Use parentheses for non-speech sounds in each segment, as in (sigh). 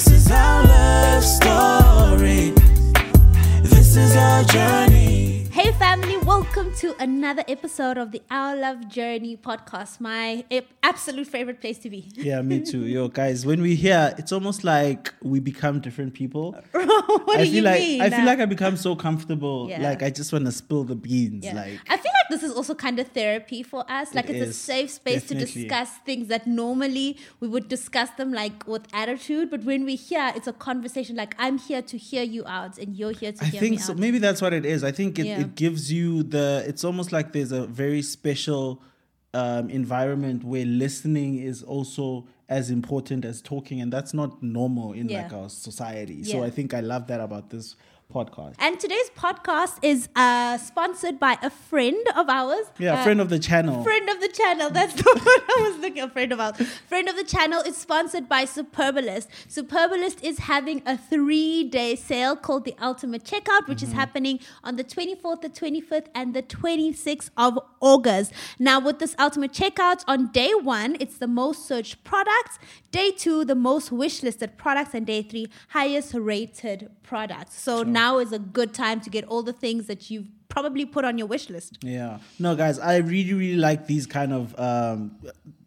This is our love story. This is our journey. Welcome to another episode of the Our Love Journey podcast, my absolute favorite place to be. (laughs) Yeah, me too. Yo, guys, when we hear, it's almost like we become different people. (laughs) what I do feel you like mean? I feel like I become so comfortable. Yeah. Like I just want to spill the beans. Yeah. Like I feel like this is also kind of therapy for us. Like It it's a safe space to discuss things that normally we would discuss them like with attitude, but when we hear, it's a conversation. Like I'm here to hear you out, and you're here to I hear me think so. out. Maybe that's what it is. I think it, Yeah. it gives you the. It's almost like there's a very special um, environment where listening is also as important as talking, and that's not normal in Yeah. like our society. So I think I love that about this podcast. And today's podcast is uh, sponsored by a friend of ours. Yeah, Uh, friend of the channel. Friend of the channel. That's (laughs) the word I was looking. A friend of ours. Friend of the channel is sponsored by Superbalist. Superbalist is having a three-day sale called the Ultimate Checkout, which is happening on the 24th, the 25th, and the 26th of August. Now, with this Ultimate Checkout, on day one, it's the most searched products. Day two, the most wishlisted products, and day three, highest rated products. So now is a good time to get all the things that you've probably put on your wish list. Yeah. No, guys, I really, really like these kind of um,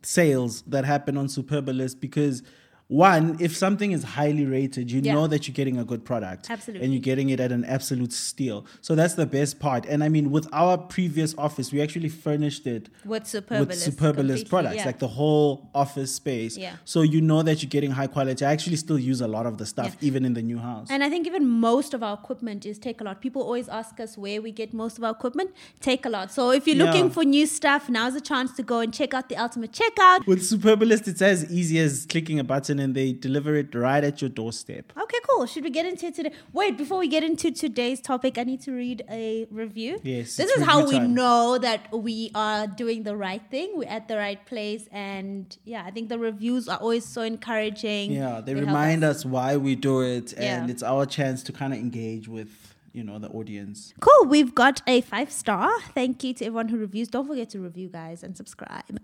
sales that happen on Superbalist because one, if something is highly rated, you Yeah. know that you're getting a good product. Absolutely. And you're getting it at an absolute steal. So that's the best part. And I mean, with our previous office, we actually furnished it With Superbalist. with Superbalist products, yeah. like the whole office space. Yeah. So you know that you're getting high quality. I actually still use a lot of the stuff, Yeah. even in the new house. And I think even most of our equipment is Takealot. People always ask us where we get most of our equipment. Takealot. So if you're looking for new stuff, now's a chance to go and check out the Ultimate Checkout. with Superbalist, it's as easy as clicking a button and they deliver it right at your doorstep. Okay, cool. Should we get into it today? Wait, before we get into today's topic, I need to read a review. Yes, This is how we time. know that we are doing the right thing. We're at the right place. And yeah, I think the reviews are always so encouraging. Yeah, they, help remind us. why we do it, and Yeah. it's our chance to kind of engage with you know the audience. Cool. We've got a five star. Thank you to everyone who reviews. Don't forget to review, guys, and subscribe.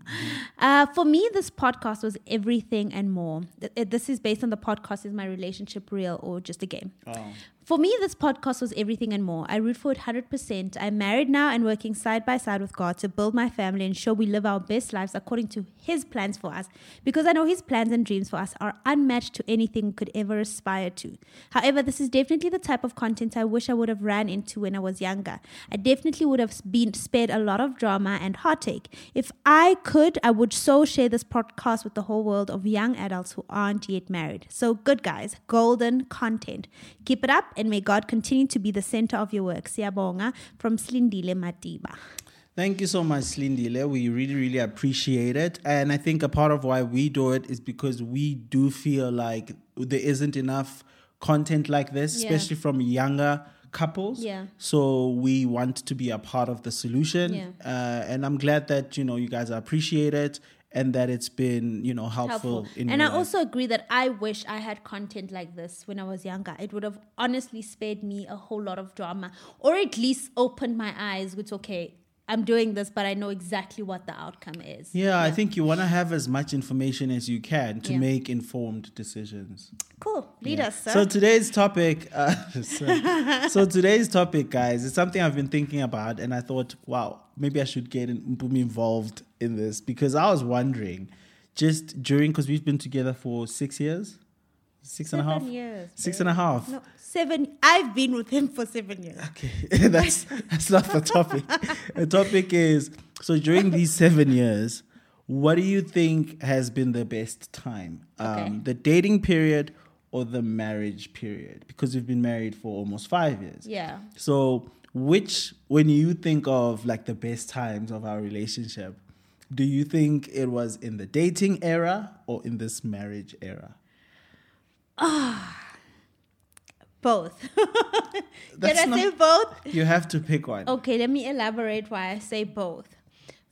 Uh, for me, this podcast was everything and more. This is based on the podcast Is My Relationship Real or Just a Game? Oh. For me, this podcast was everything and more. I root for it 100%. I'm married now and working side by side with God to build my family and show we live our best lives according to His plans for us. Because I know His plans and dreams for us are unmatched to anything we could ever aspire to. However, this is definitely the type of content I wish I would have ran into when I was younger. I definitely would have been spared a lot of drama and heartache. If I could, I would so share this podcast with the whole world of young adults who aren't yet married. So good guys, golden content. Keep it up and may God continue to be the center of your work. Siyabonga from Slindile Matiba. Thank you so much, Slindile. We really, really appreciate it. And I think a part of why we do it is because we do feel like there isn't enough content like this, Yeah. especially from younger couples. Yeah. So we want to be a part of the solution. Yeah. Uh, and I'm glad that, you know, you guys appreciate it and that it's been, you know, helpful, helpful. in And I life. also agree that I wish I had content like this when I was younger. It would have honestly spared me a whole lot of drama or at least opened my eyes with, okay, I'm doing this, but I know exactly what the outcome is. Yeah, I think you want to have as much information as you can to Yeah. make informed decisions. Cool. Lead us, sir. So today's topic, uh, (laughs) so, so today's topic, guys, is something I've been thinking about, and I thought, wow, maybe I should get be involved in this because I was wondering, just during because we've been together for six years, six and a half, Seven years. six and a half. No, seven. I've been with him for seven years. Okay, (laughs) that's that's not the topic. the topic is so during these seven years, what do you think has been the best time? Um, Okay. The dating period or the marriage period? Because we've been married for almost five years. Yeah. So, which, when you think of like the best times of our relationship, do you think it was in the dating era or in this marriage era? (sighs) Both. (laughs) Can I not- say both? You have to pick one. Okay, let me elaborate why I say both.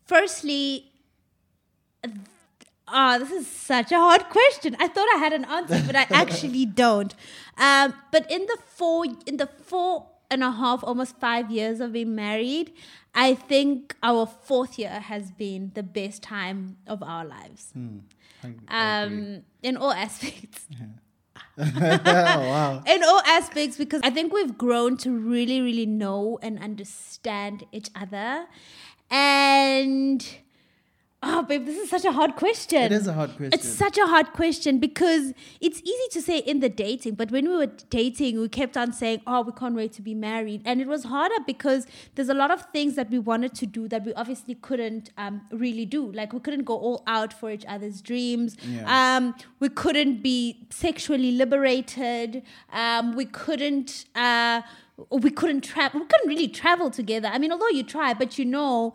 Firstly, ah, this is such a hard question. I thought I had an answer, but I (laughs) actually don't. Um, but in the four, in the four and a half, almost five years of being married, I think our fourth year has been the best time of our lives. Agree. Um, in all (laughs) aspects. (laughs) wow. in all aspects because I think we've grown to really, really know and understand each other. And oh, babe, this is such a hard question. It is a hard question. It's such a hard question because it's easy to say in the dating, but when we were dating, we kept on saying, "Oh, we can't wait to be married," and it was harder because there's a lot of things that we wanted to do that we obviously couldn't um, really do. Like we couldn't go all out for each other's dreams. Yeah. Um, we couldn't be sexually liberated. Um, we couldn't. Uh, we couldn't travel. We couldn't really travel together. I mean, although you try, but you know,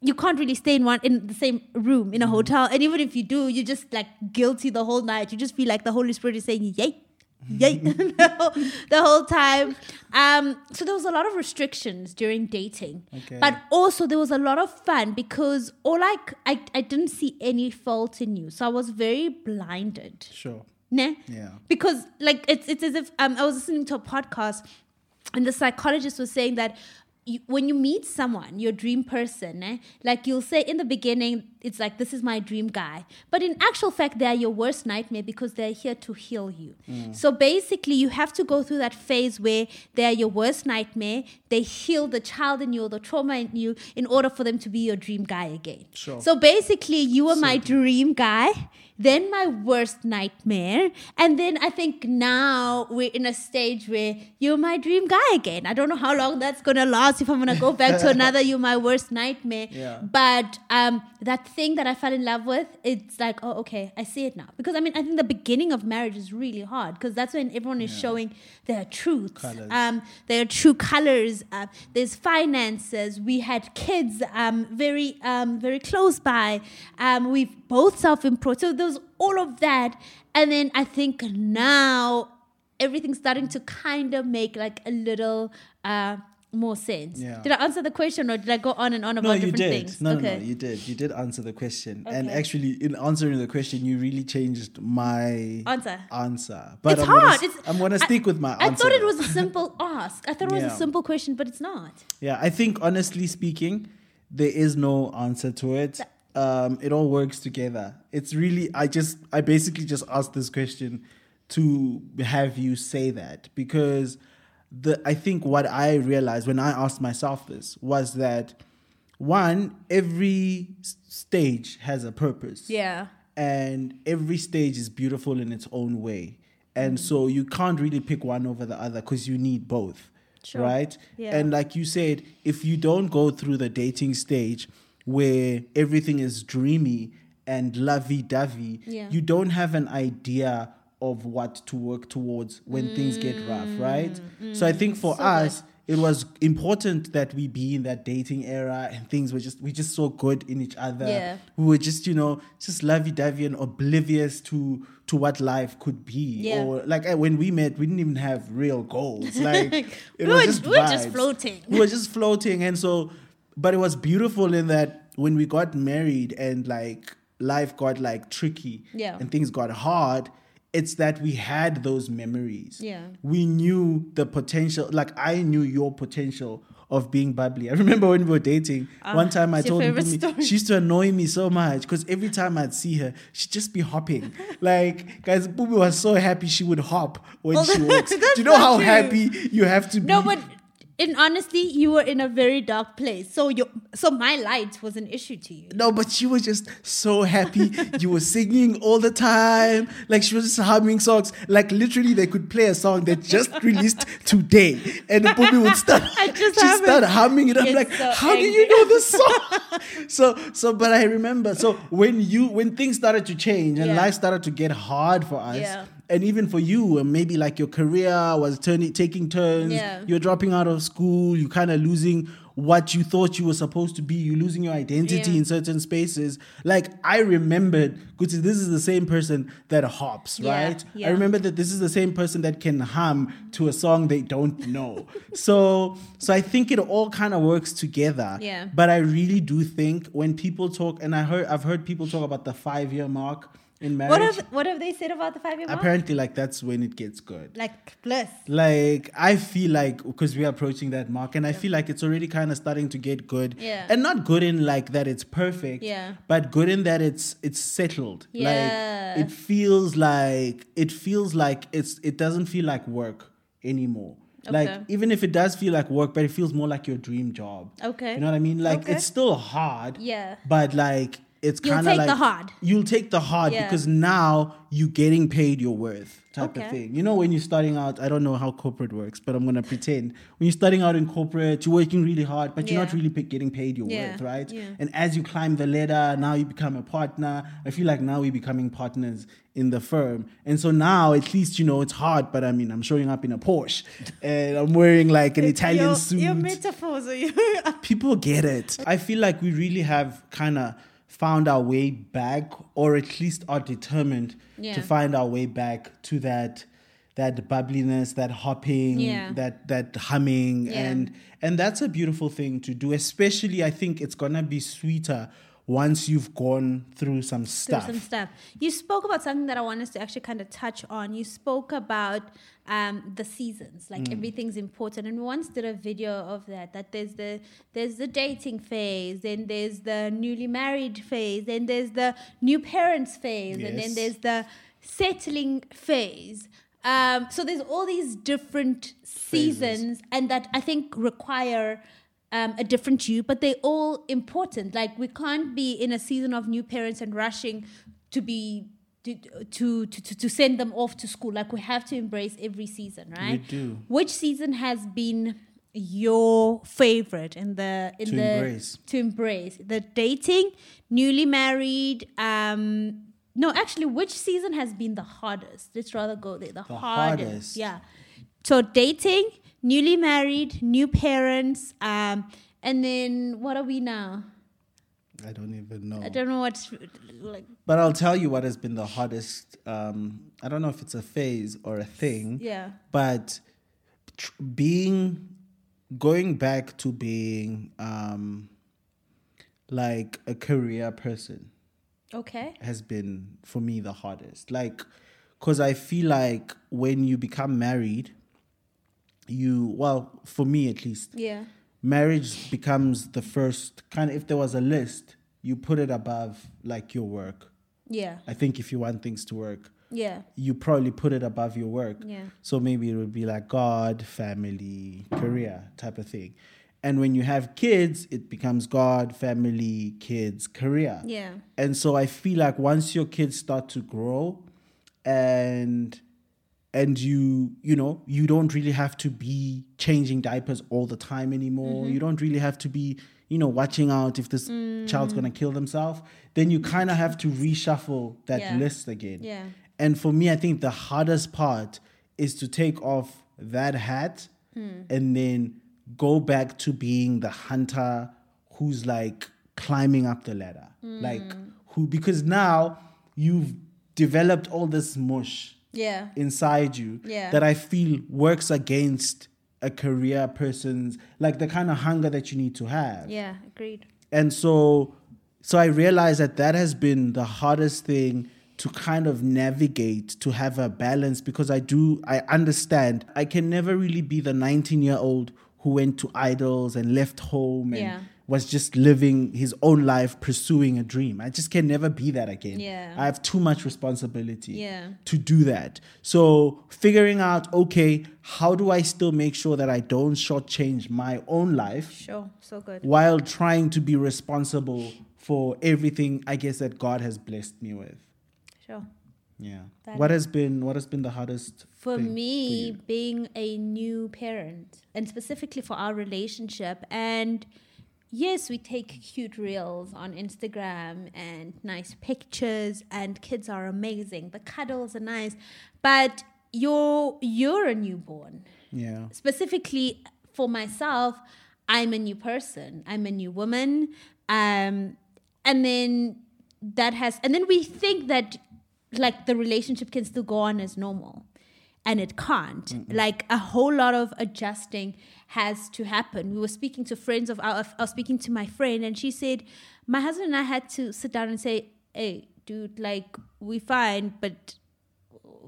you can't really stay in one in the same room in a hotel. And even if you do, you're just like guilty the whole night. You just feel like the Holy Spirit is saying, "Yay." (laughs) Yay! (laughs) the, whole, the whole time. Um, so there was a lot of restrictions during dating, Okay. but also there was a lot of fun because all like I, I didn't see any fault in you, so I was very blinded. Sure. Nah. Yeah. Because like it's it's as if um, I was listening to a podcast and the psychologist was saying that you, when you meet someone, your dream person, eh, like you'll say in the beginning, it's like this is my dream guy, but in actual fact, they are your worst nightmare because they're here to heal you. So basically, you have to go through that phase where they are your worst nightmare. They heal the child in you, or the trauma in you, in order for them to be your dream guy again. Sure. So basically, you were my dream guy, then my worst nightmare, and then I think now we're in a stage where you're my dream guy again. I don't know how long that's gonna last. If I'm gonna go back to (laughs) another, you're my worst nightmare. Yeah. But um, that thing that I fell in love with, it's like, oh, okay, I see it now. Because I mean, I think the beginning of marriage is really hard because that's when everyone is showing their truths, um, their true colors. Uh, there's finances. We had kids, um, very, um, very close by. Um, we've both self-employed, so there's all of that. And then I think now everything's starting to kind of make like a little uh, more sense. Yeah. Did I answer the question or did I go on and on about No, different did. things? No, okay. no, no, you did. You did answer the question. And actually, in answering the question, you really changed my Answer. answer. But it's I'm Gonna, hard. It's, I'm going to stick with my I answer. thought it was a simple (laughs) ask. I thought it was Yeah. a simple question, but it's not. Yeah, I think honestly speaking, there is no answer to it. Um, it all works together. It's really I just I basically just asked this question to have you say that because the I think what I realized when I asked myself this was that one every stage has a purpose Yeah. and every stage is beautiful in its own way and Mm. so you can't really pick one over the other because you need both Sure. right Yeah. and like you said if you don't go through the dating stage where everything is dreamy and lovey-dovey Yeah. you don't have an idea of what to work towards when things get rough right so i think for Mm. So us it was important that we be in that dating era and things were just we just so good in each other Yeah. we were just you know just lovey-dovey and oblivious to to what life could be Yeah. or like when we met we didn't even have real goals (laughs) like it We was were- just we were just floating. we were just floating and so but it was beautiful in that when we got married and like life got like tricky Yeah. and things got hard it's that we had those memories Yeah. we knew the potential like i knew your potential of being bubbly i remember when we were dating ah, one time i told story. she used to annoy me so much because every time i'd see her she'd just be hopping (laughs) like guys Mpumi was so happy she would hop when Well, she (laughs) walks do you know how true. happy you have to be No, but in honesty, you were in a very dark place. So your so my light was an issue to you. No, but she was just so happy. you were singing all the time. Like she was just humming songs. Like literally, they could play a song that just released today, and the Bobby would start. (laughs) I just she started humming it. I'm like, so how do you know this (laughs) song? so, so, but I remember. So when you when things started to change and Yeah. life started to get hard for us. Yeah. And even for you, and maybe like your career was turning, taking turns. Yeah. You're dropping out of school. You kind of losing what you thought you were supposed to be. You're losing your identity Yeah. in certain spaces. Like I remembered, Gucci, this is the same person that hops, Yeah, right? yeah. I remember that this is the same person that can hum to a song they don't know. (laughs) so, so I think it all kind of works together. Yeah. But I really do think when people talk, and I heard, I've heard people talk about the five year mark in marriage. What have what have they said about the five year mark? Apparently, like that's when it gets good. Like bliss. Like I feel like because we're approaching that mark, and I feel like it's already kind of starting to get good. Yeah. And not good in like that it's perfect. Yeah. But good in that it's it's settled. Yeah. Like it feels like it feels like it's it doesn't feel like work anymore. Okay. Like even if it does feel like work, but it feels more like your dream job. Okay. You know what I mean? Like Okay. it's still hard. Yeah. But like it's kind of take like the hard. You'll take the hard Yeah. because now you're getting paid your worth type Okay. of thing. You know, when you're starting out, I don't know how corporate works, but I'm gonna pretend when you're starting out in corporate, you're working really hard, but you're not really p- getting paid your Yeah. worth, right? Yeah. And as you climb the ladder, now you become a partner. I feel like now we're becoming partners in the firm, and so now at least you know it's hard. But I mean, I'm showing up in a Porsche, (laughs) and I'm wearing like an Italian your, suit Your metaphors are you (laughs) people get it. I feel like we really have kind of found our way back, or at least are determined Yeah. to find our way back to that that bubbliness, that hopping, Yeah. that that humming, Yeah. and and that's a beautiful thing to do. Especially, I think it's gonna be sweeter once you've gone through some stuff. through some stuff. You spoke about something that I want us to actually kind of touch on. You spoke about um, the seasons, like Mm. everything's important, and we once did a video of that. That there's the there's the dating phase, then there's the newly married phase, then there's the new parents phase, and then there's the settling phase. Um, so there's all these different seasons, and that I think require um, a different you, but they're all important. Like we can't be in a season of new parents and rushing to be to to to, to, send them off to school. Like we have to embrace every season, right? We do. Which season has been your favorite in the in To the embrace. to embrace the dating, newly married? Um, no, actually, which season has been the hardest? Let's rather go there. The, The hardest. hardest. Yeah. So dating, newly married, new parents, um, and then what are we now? I don't even know. I don't know what's like. But I'll tell you what has been the hardest. Um, I don't know if it's a phase or a thing. Yeah. but tr- being going back to being um like a career person Okay. has been for me the hardest like because i feel like when you become married you well for me at least Yeah. marriage becomes the first kind of if there was a list you put it above like your work Yeah. i think if you want things to work Yeah. you probably put it above your work. Yeah. So maybe it would be like God, family, career type of thing. And when you have kids, it becomes God, family, kids, career. Yeah. And so I feel like once your kids start to grow and and you you know you don't really have to be changing diapers all the time anymore Mm-hmm. you don't really have to be you know watching out if this Mm. child's going to kill themselves then you kind of have to reshuffle that Yeah. list again Yeah. and for me i think the hardest part is to take off that hat Hmm. and then go back to being the hunter who's like climbing up the ladder Hmm. like who because now you've developed all this mush Yeah. inside you Yeah. that I feel works against a career person's like the kind of hunger that you need to have. Yeah. Agreed. And so so I realized that that has been the hardest thing to kind of navigate to have a balance because I do I understand I can never really be the 19 year old who went to idols and left home and Yeah. Was just living his own life pursuing a dream. I just can never be that again. Yeah. I have too much responsibility Yeah. to do that. So figuring out, okay, how do I still make sure that I don't shortchange my own life Sure. So good. while trying to be responsible for everything I guess that God has blessed me with. Sure. Yeah. That what has been what has been the hardest For me, you? being a new parent, and specifically for our relationship, and yes, we take cute reels on Instagram and nice pictures, and kids are amazing. The cuddles are nice, but you're you're a newborn. Yeah. Specifically for myself, I'm a new person. I'm a new woman, um, and then that has, and then we think that like the relationship can still go on as normal and it can't. Like a whole lot of adjusting has to happen. We were speaking to friends of our i was speaking to my friend and she said my husband and i had to sit down and say hey dude, like we fine, but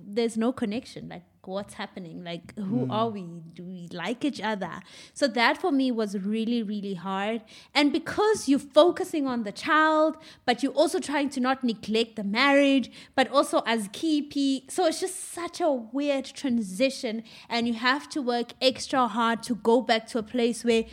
there's no connection. Like, what's happening? Like, who hmm. are we? Do we like each other? So that for me was really, really hard. And because you're focusing on the child, but you're also trying to not neglect the marriage, but also as key so it's just such a weird transition, and you have to work extra hard to go back to a place where,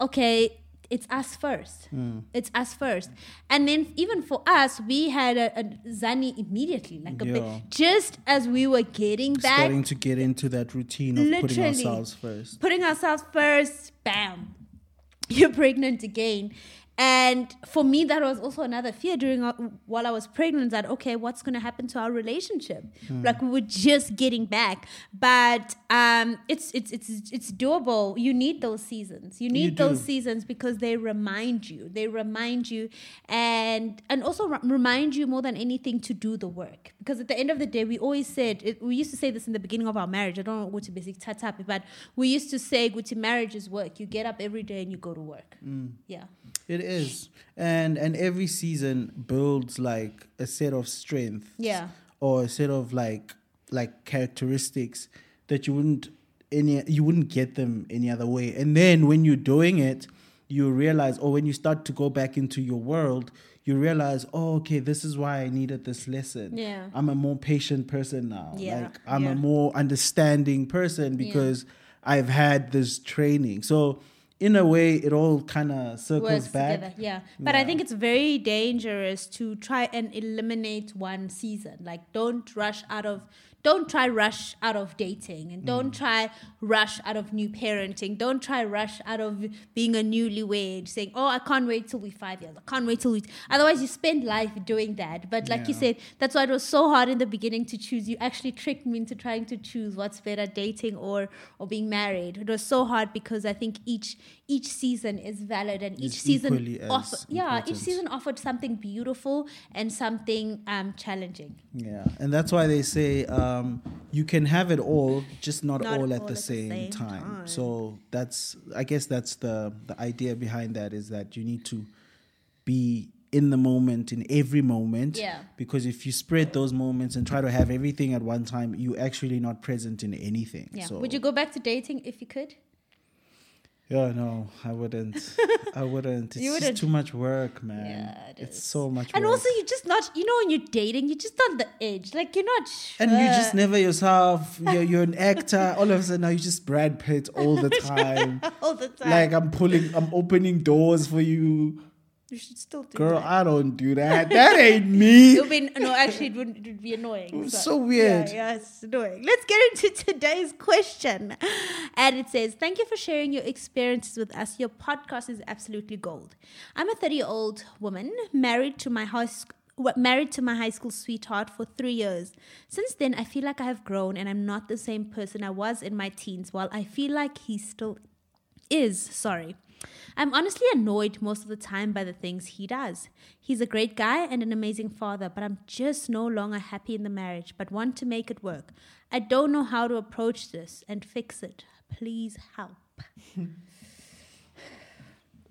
okay, it's us first. Hmm. It's us first. And then even for us, we had a, a Zani immediately, like a Yeah. bit, just as we were getting back, Starting to get into that routine of putting ourselves first. putting ourselves first, bam, (laughs) you're pregnant again. And for me, that was also another fear during uh, while I was pregnant. That okay, what's going to happen to our relationship? Hmm. Like we were just getting back, but um, it's it's it's it's doable. You need those seasons. You need do. those seasons because they remind you. They remind you, and and also re- remind you more than anything to do the work. Because at the end of the day, we always said it, we used to say this in the beginning of our marriage. I don't know what to basic tap tap, but we used to say, "Go to marriage is work. You get up every day and you go to work." Mm. Yeah, It is, and and every season builds like a set of strength. Yeah. Or a set of like like characteristics that you wouldn't any you wouldn't get them any other way. And then when you're doing it, you realize, or when you start to go back into your world, you realize, oh, okay, this is why I needed this lesson. Yeah. I'm a more patient person now. Yeah, Like I'm yeah. a more understanding person because I've had this training. So in a way, it all kind of circles works back. together. Yeah, but I think it's very dangerous to try and eliminate one season. Like, don't rush out of. Don't try rush out of dating, and Mm. don't try rush out of new parenting. Don't try rush out of being a newlywed, saying, "Oh, I can't wait till we five years. I can't wait till we." Otherwise, you spend life doing that. But like you said, that's why it was so hard in the beginning to choose. You actually tricked me into trying to choose what's better, dating or or being married. It was so hard because I think each each season is valid and each season offer, yeah each season offered something beautiful and something um challenging. Yeah, and that's why they say um, you can have it all, just not, Not all at all the at the same, same time. time. So that's, I guess, that's the the idea behind that is that you need to be in the moment in every moment. Yeah. Because if you spread those moments and try to have everything at one time, you're actually not present in anything. Yeah. So Would you go back to dating if you could? Yeah, no, I wouldn't. (laughs) I wouldn't. It's wouldn't. too much work, man. Yeah, it it's is. so much And work. also, you're just not. You know, when you're dating, you're just on the edge. Like you're not. Sure. And you're just never yourself. (laughs) You're, you're an actor. All of a sudden now you just Brad Pitt all the (laughs) time. all the time. like I'm pulling, I'm opening doors for you, you should still do girl. that. I don't do (laughs) that. That ain't me. It would be, no, actually, it would, it would be annoying. It's so weird. Yeah, yeah, it's annoying. Let's get into today's question. And it says, Thank you for sharing your experiences with us. Your podcast is absolutely gold. I'm a 30 year old woman married to my high school. Married to my high school sweetheart for three years. Since then, I feel like I have grown and I'm not the same person I was in my teens, while I feel like he still is sorry. I'm honestly annoyed most of the time by the things he does. He's a great guy and an amazing father, but I'm just no longer happy in the marriage, but want to make it work. I don't know how to approach this and fix it. Please help. you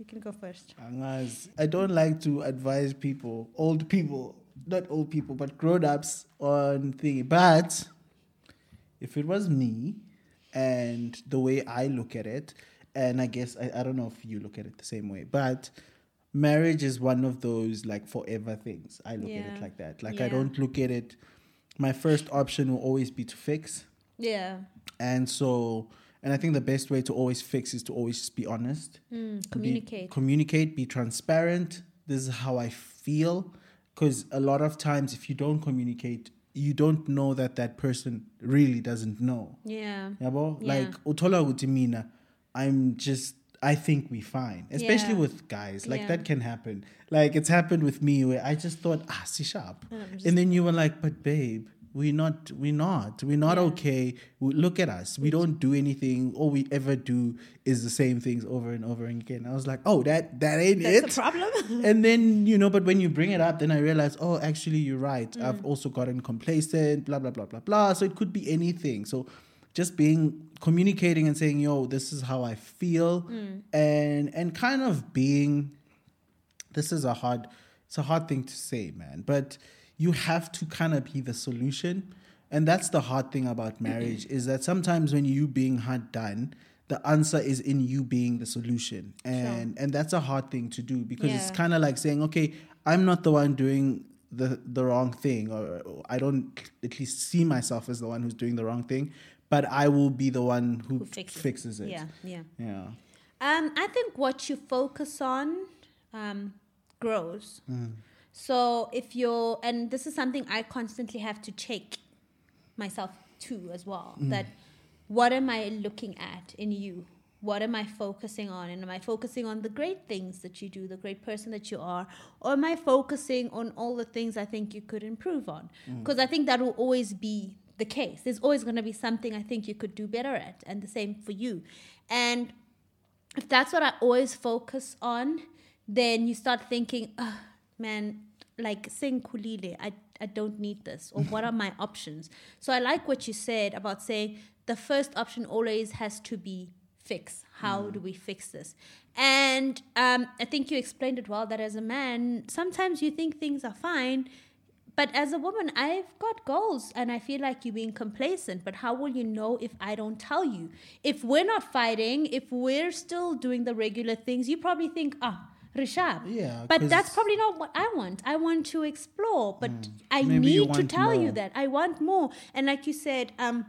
can go first. I don't like to advise people, old people, not old people, but grown ups on thing. But if it was me and the way I look at it, and I guess I, I don't know if you look at it the same way, but marriage is one of those like forever things. I look at it like that. Like I don't look at it. My first option will always be to fix. Yeah. And so, and I think the best way to always fix is to always just be honest. Mm, Be- communicate. communicate, be transparent. This is how I feel. Because a lot of times, if you don't communicate, you don't know that that person really doesn't know. yeah. Yabo? Yeah. Like, utola ukuthi mina, I'm just, I think we fine. Especially Yeah. with guys. Like, Yeah. that can happen. Like, it's happened with me where I just thought, ah, si sharp. And And then you were like, but babe, we're not, we're not, we're not Yeah. okay. We, look at us. We don't do anything. All we ever do is the same things over and over again. I was like, oh, that, that ain't That's it the problem. (laughs) and then you know but when you bring it up then i realize oh actually you're right Mm. i've also gotten complacent blah blah blah blah blah so it could be anything so just being communicating and saying yo this is how i feel Mm. and and kind of being this is a hard it's a hard thing to say man but you have to kind of be the solution. And that's the hard thing about (clears throat) marriage is that sometimes when you being hard done, the answer is in you being the solution. And and that's a hard thing to do because it's kind of like saying, okay, I'm not the one doing the the wrong thing or, or I don't at least see myself as the one who's doing the wrong thing, but I will be the one who, Who fixes, fixes it. Yeah, yeah. Yeah. Um, I think what you focus on um, grows. So if you're, and this is something I constantly have to check myself too as well. That what am I looking at in you? What am I focusing on? And am I focusing on the great things that you do, the great person that you are? Or am I focusing on all the things I think you could improve on? Because I think that will always be the case. There's always going to be something I think you could do better at, and the same for you. And if that's what I always focus on, then you start thinking, oh, man, like sing kulile, I, I don't need this. Or what are my options? So I like what you said about saying the first option always has to be fix. How do we fix this? And um, I think you explained it well that as a man, sometimes you think things are fine. But as a woman, I've got goals and I feel like you're being complacent. But how will you know if I don't tell you? If we're not fighting, if we're still doing the regular things, you probably think, ah, Rishab. Yeah, But that's probably not what I want. I want to explore, but I. Maybe you need to tell you that. I want more. And like you said, um,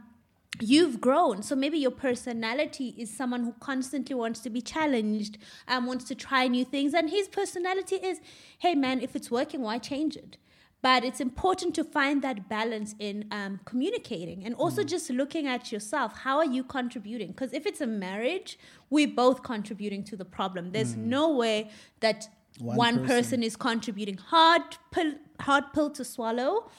you've grown. So maybe your personality is someone who constantly wants to be challenged, and wants to try new things. And his personality is, hey man, if it's working, why change it? But it's important to find that balance in um, communicating and Mm. also just looking at yourself. How are you contributing? Because if it's a marriage, we're both contributing to the problem. There's no way that Mm. One one, person. person. is contributing. Hard pill, hard pill to swallow.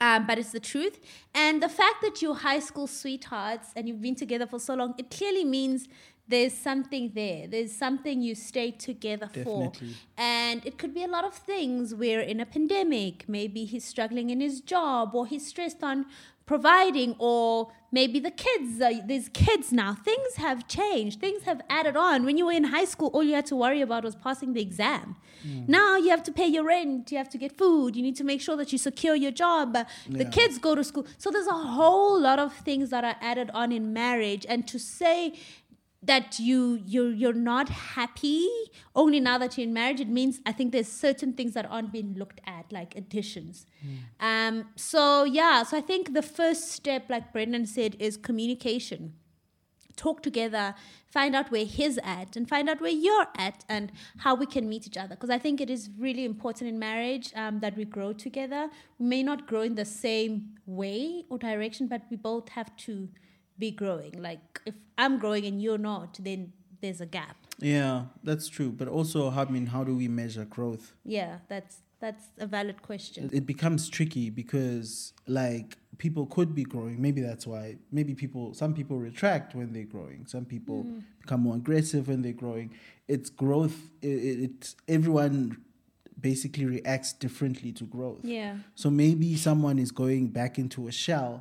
Um, but it's the truth. And the fact that you're high school sweethearts and you've been together for so long, it clearly means there's something there. There's something you stayed together Definitely. for. And it could be a lot of things. We're in a pandemic. Maybe he's struggling in his job or he's stressed on providing or maybe the kids uh, there's kids now things have changed things have added on when you were in high school all you had to worry about was passing the exam now you have to pay your rent you have to get food you need to make sure that you secure your job the Yeah. kids go to school so there's a whole lot of things that are added on in marriage and to say that you you're you're not happy only now that you're in marriage it means i think there's certain things that aren't being looked at like additions. Um so yeah so i think the first step like brendan said is communication. Talk together find out where he's at and find out where you're at and how we can meet each other. Because i think it is really important in marriage um, that we grow together. We may not grow in the same way or direction but we both have to be growing like if i'm growing and you're not then there's a gap Yeah, that's true. But also, I mean, how do we measure growth? yeah that's that's a valid question It becomes tricky because, like, people could be growing. Maybe that's why. Maybe people, some people retract when they're growing. Some people Mm-hmm. become more aggressive when they're growing. It's growth. It, it, it's everyone basically reacts differently to growth. yeah So maybe someone is going back into a shell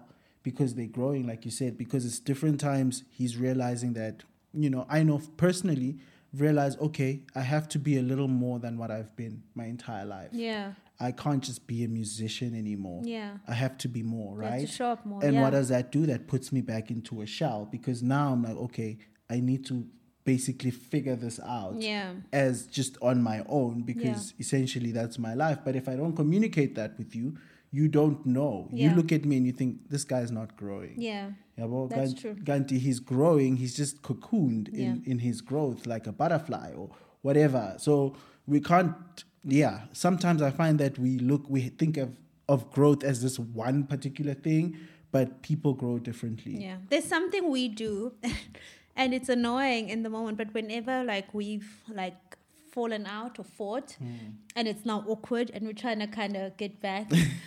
because they're growing, like you said, because it's different times. He's realizing that, you know, I know personally, realize, okay, I have to be a little more than what I've been my entire life. yeah I can't just be a musician anymore. yeah I have to be more, right? show up more and yeah. what does that do? That puts me back into a shell because now I'm like, okay, I need to basically figure this out yeah as just on my own because essentially that's my life. But if I don't communicate that with you, you don't know. You look at me and you think this guy's not growing. yeah Yeah, well, That's true. Ganti, he's growing. He's just cocooned in, Yeah. in his growth like a butterfly or whatever. So we can't. Yeah, sometimes I find that we look, we think of of growth as this one particular thing, but people grow differently. Yeah, there's something we do, (laughs) and it's annoying in the moment. But whenever like we've like fallen out or fought, Hmm. and it's now awkward, and we're trying to kind of get back,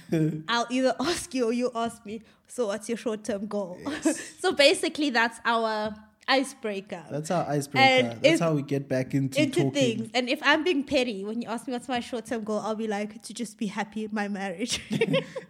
(laughs) I'll either ask you or you ask me. So what's your short-term goal? (laughs) so basically, that's our icebreaker. That's our icebreaker. And That's if- how we get back into, into talking. things. And if I'm being petty, when you ask me what's my short term goal, I'll be like to just be happy in my marriage. (laughs)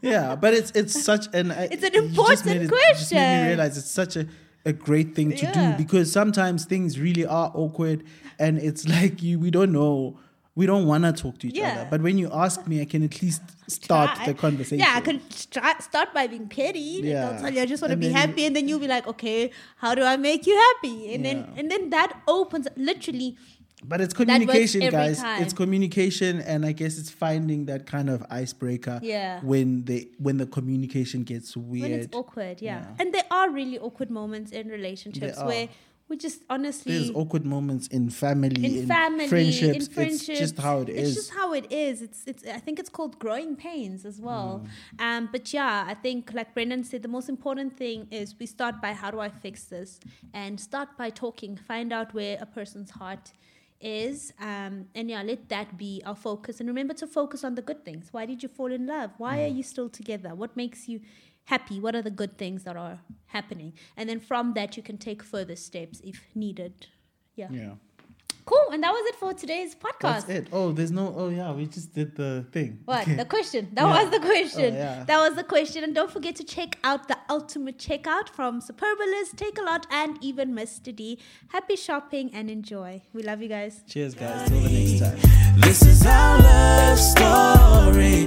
Yeah, but it's it's such an It's an important made it- you Just made me realize it's such a a great thing to Yeah. do because sometimes things really are awkward and it's (laughs) like you we don't know we don't want to talk to each Yeah. other. But when you ask me, I can at least start Try. the conversation. Yeah, I can start, start by being petty. Yeah. I'll tell you, I just want to be happy, and then you'll be like, okay, how do I make you happy? And then and then that opens literally. But it's communication, guys. time. It's communication, and I guess it's finding that kind of icebreaker. Yeah. When the when the communication gets weird. When it's awkward, yeah. Yeah. And there are really awkward moments in relationships where we just honestly There's awkward moments in family, in family, friendships. in friendships. It's just how it It's is. just how it is. It's it's. I think it's called growing pains as well. Mm. Um, but yeah, I think like Brendan said, the most important thing is we start by how do I fix this, and start by talking. Find out where a person's heart is, um, and yeah, let that be our focus. And remember to focus on the good things. Why did you fall in love? Why Mm. are you still together? What makes you happy? What are the good things that are happening? And then from that, you can take further steps if needed. Yeah. yeah. Cool. And that was it for today's podcast. That's it. Oh, there's no. Oh, yeah. We just did the thing. What? Okay. The question. That Yeah. was the question. Oh, yeah. That was the question. And don't forget to check out the ultimate checkout from Superbalist, Takealot, and even Mr. D. Happy shopping and enjoy. We love you guys. Cheers, guys. Till the next time. This is our love story.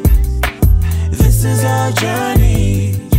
This is our journey.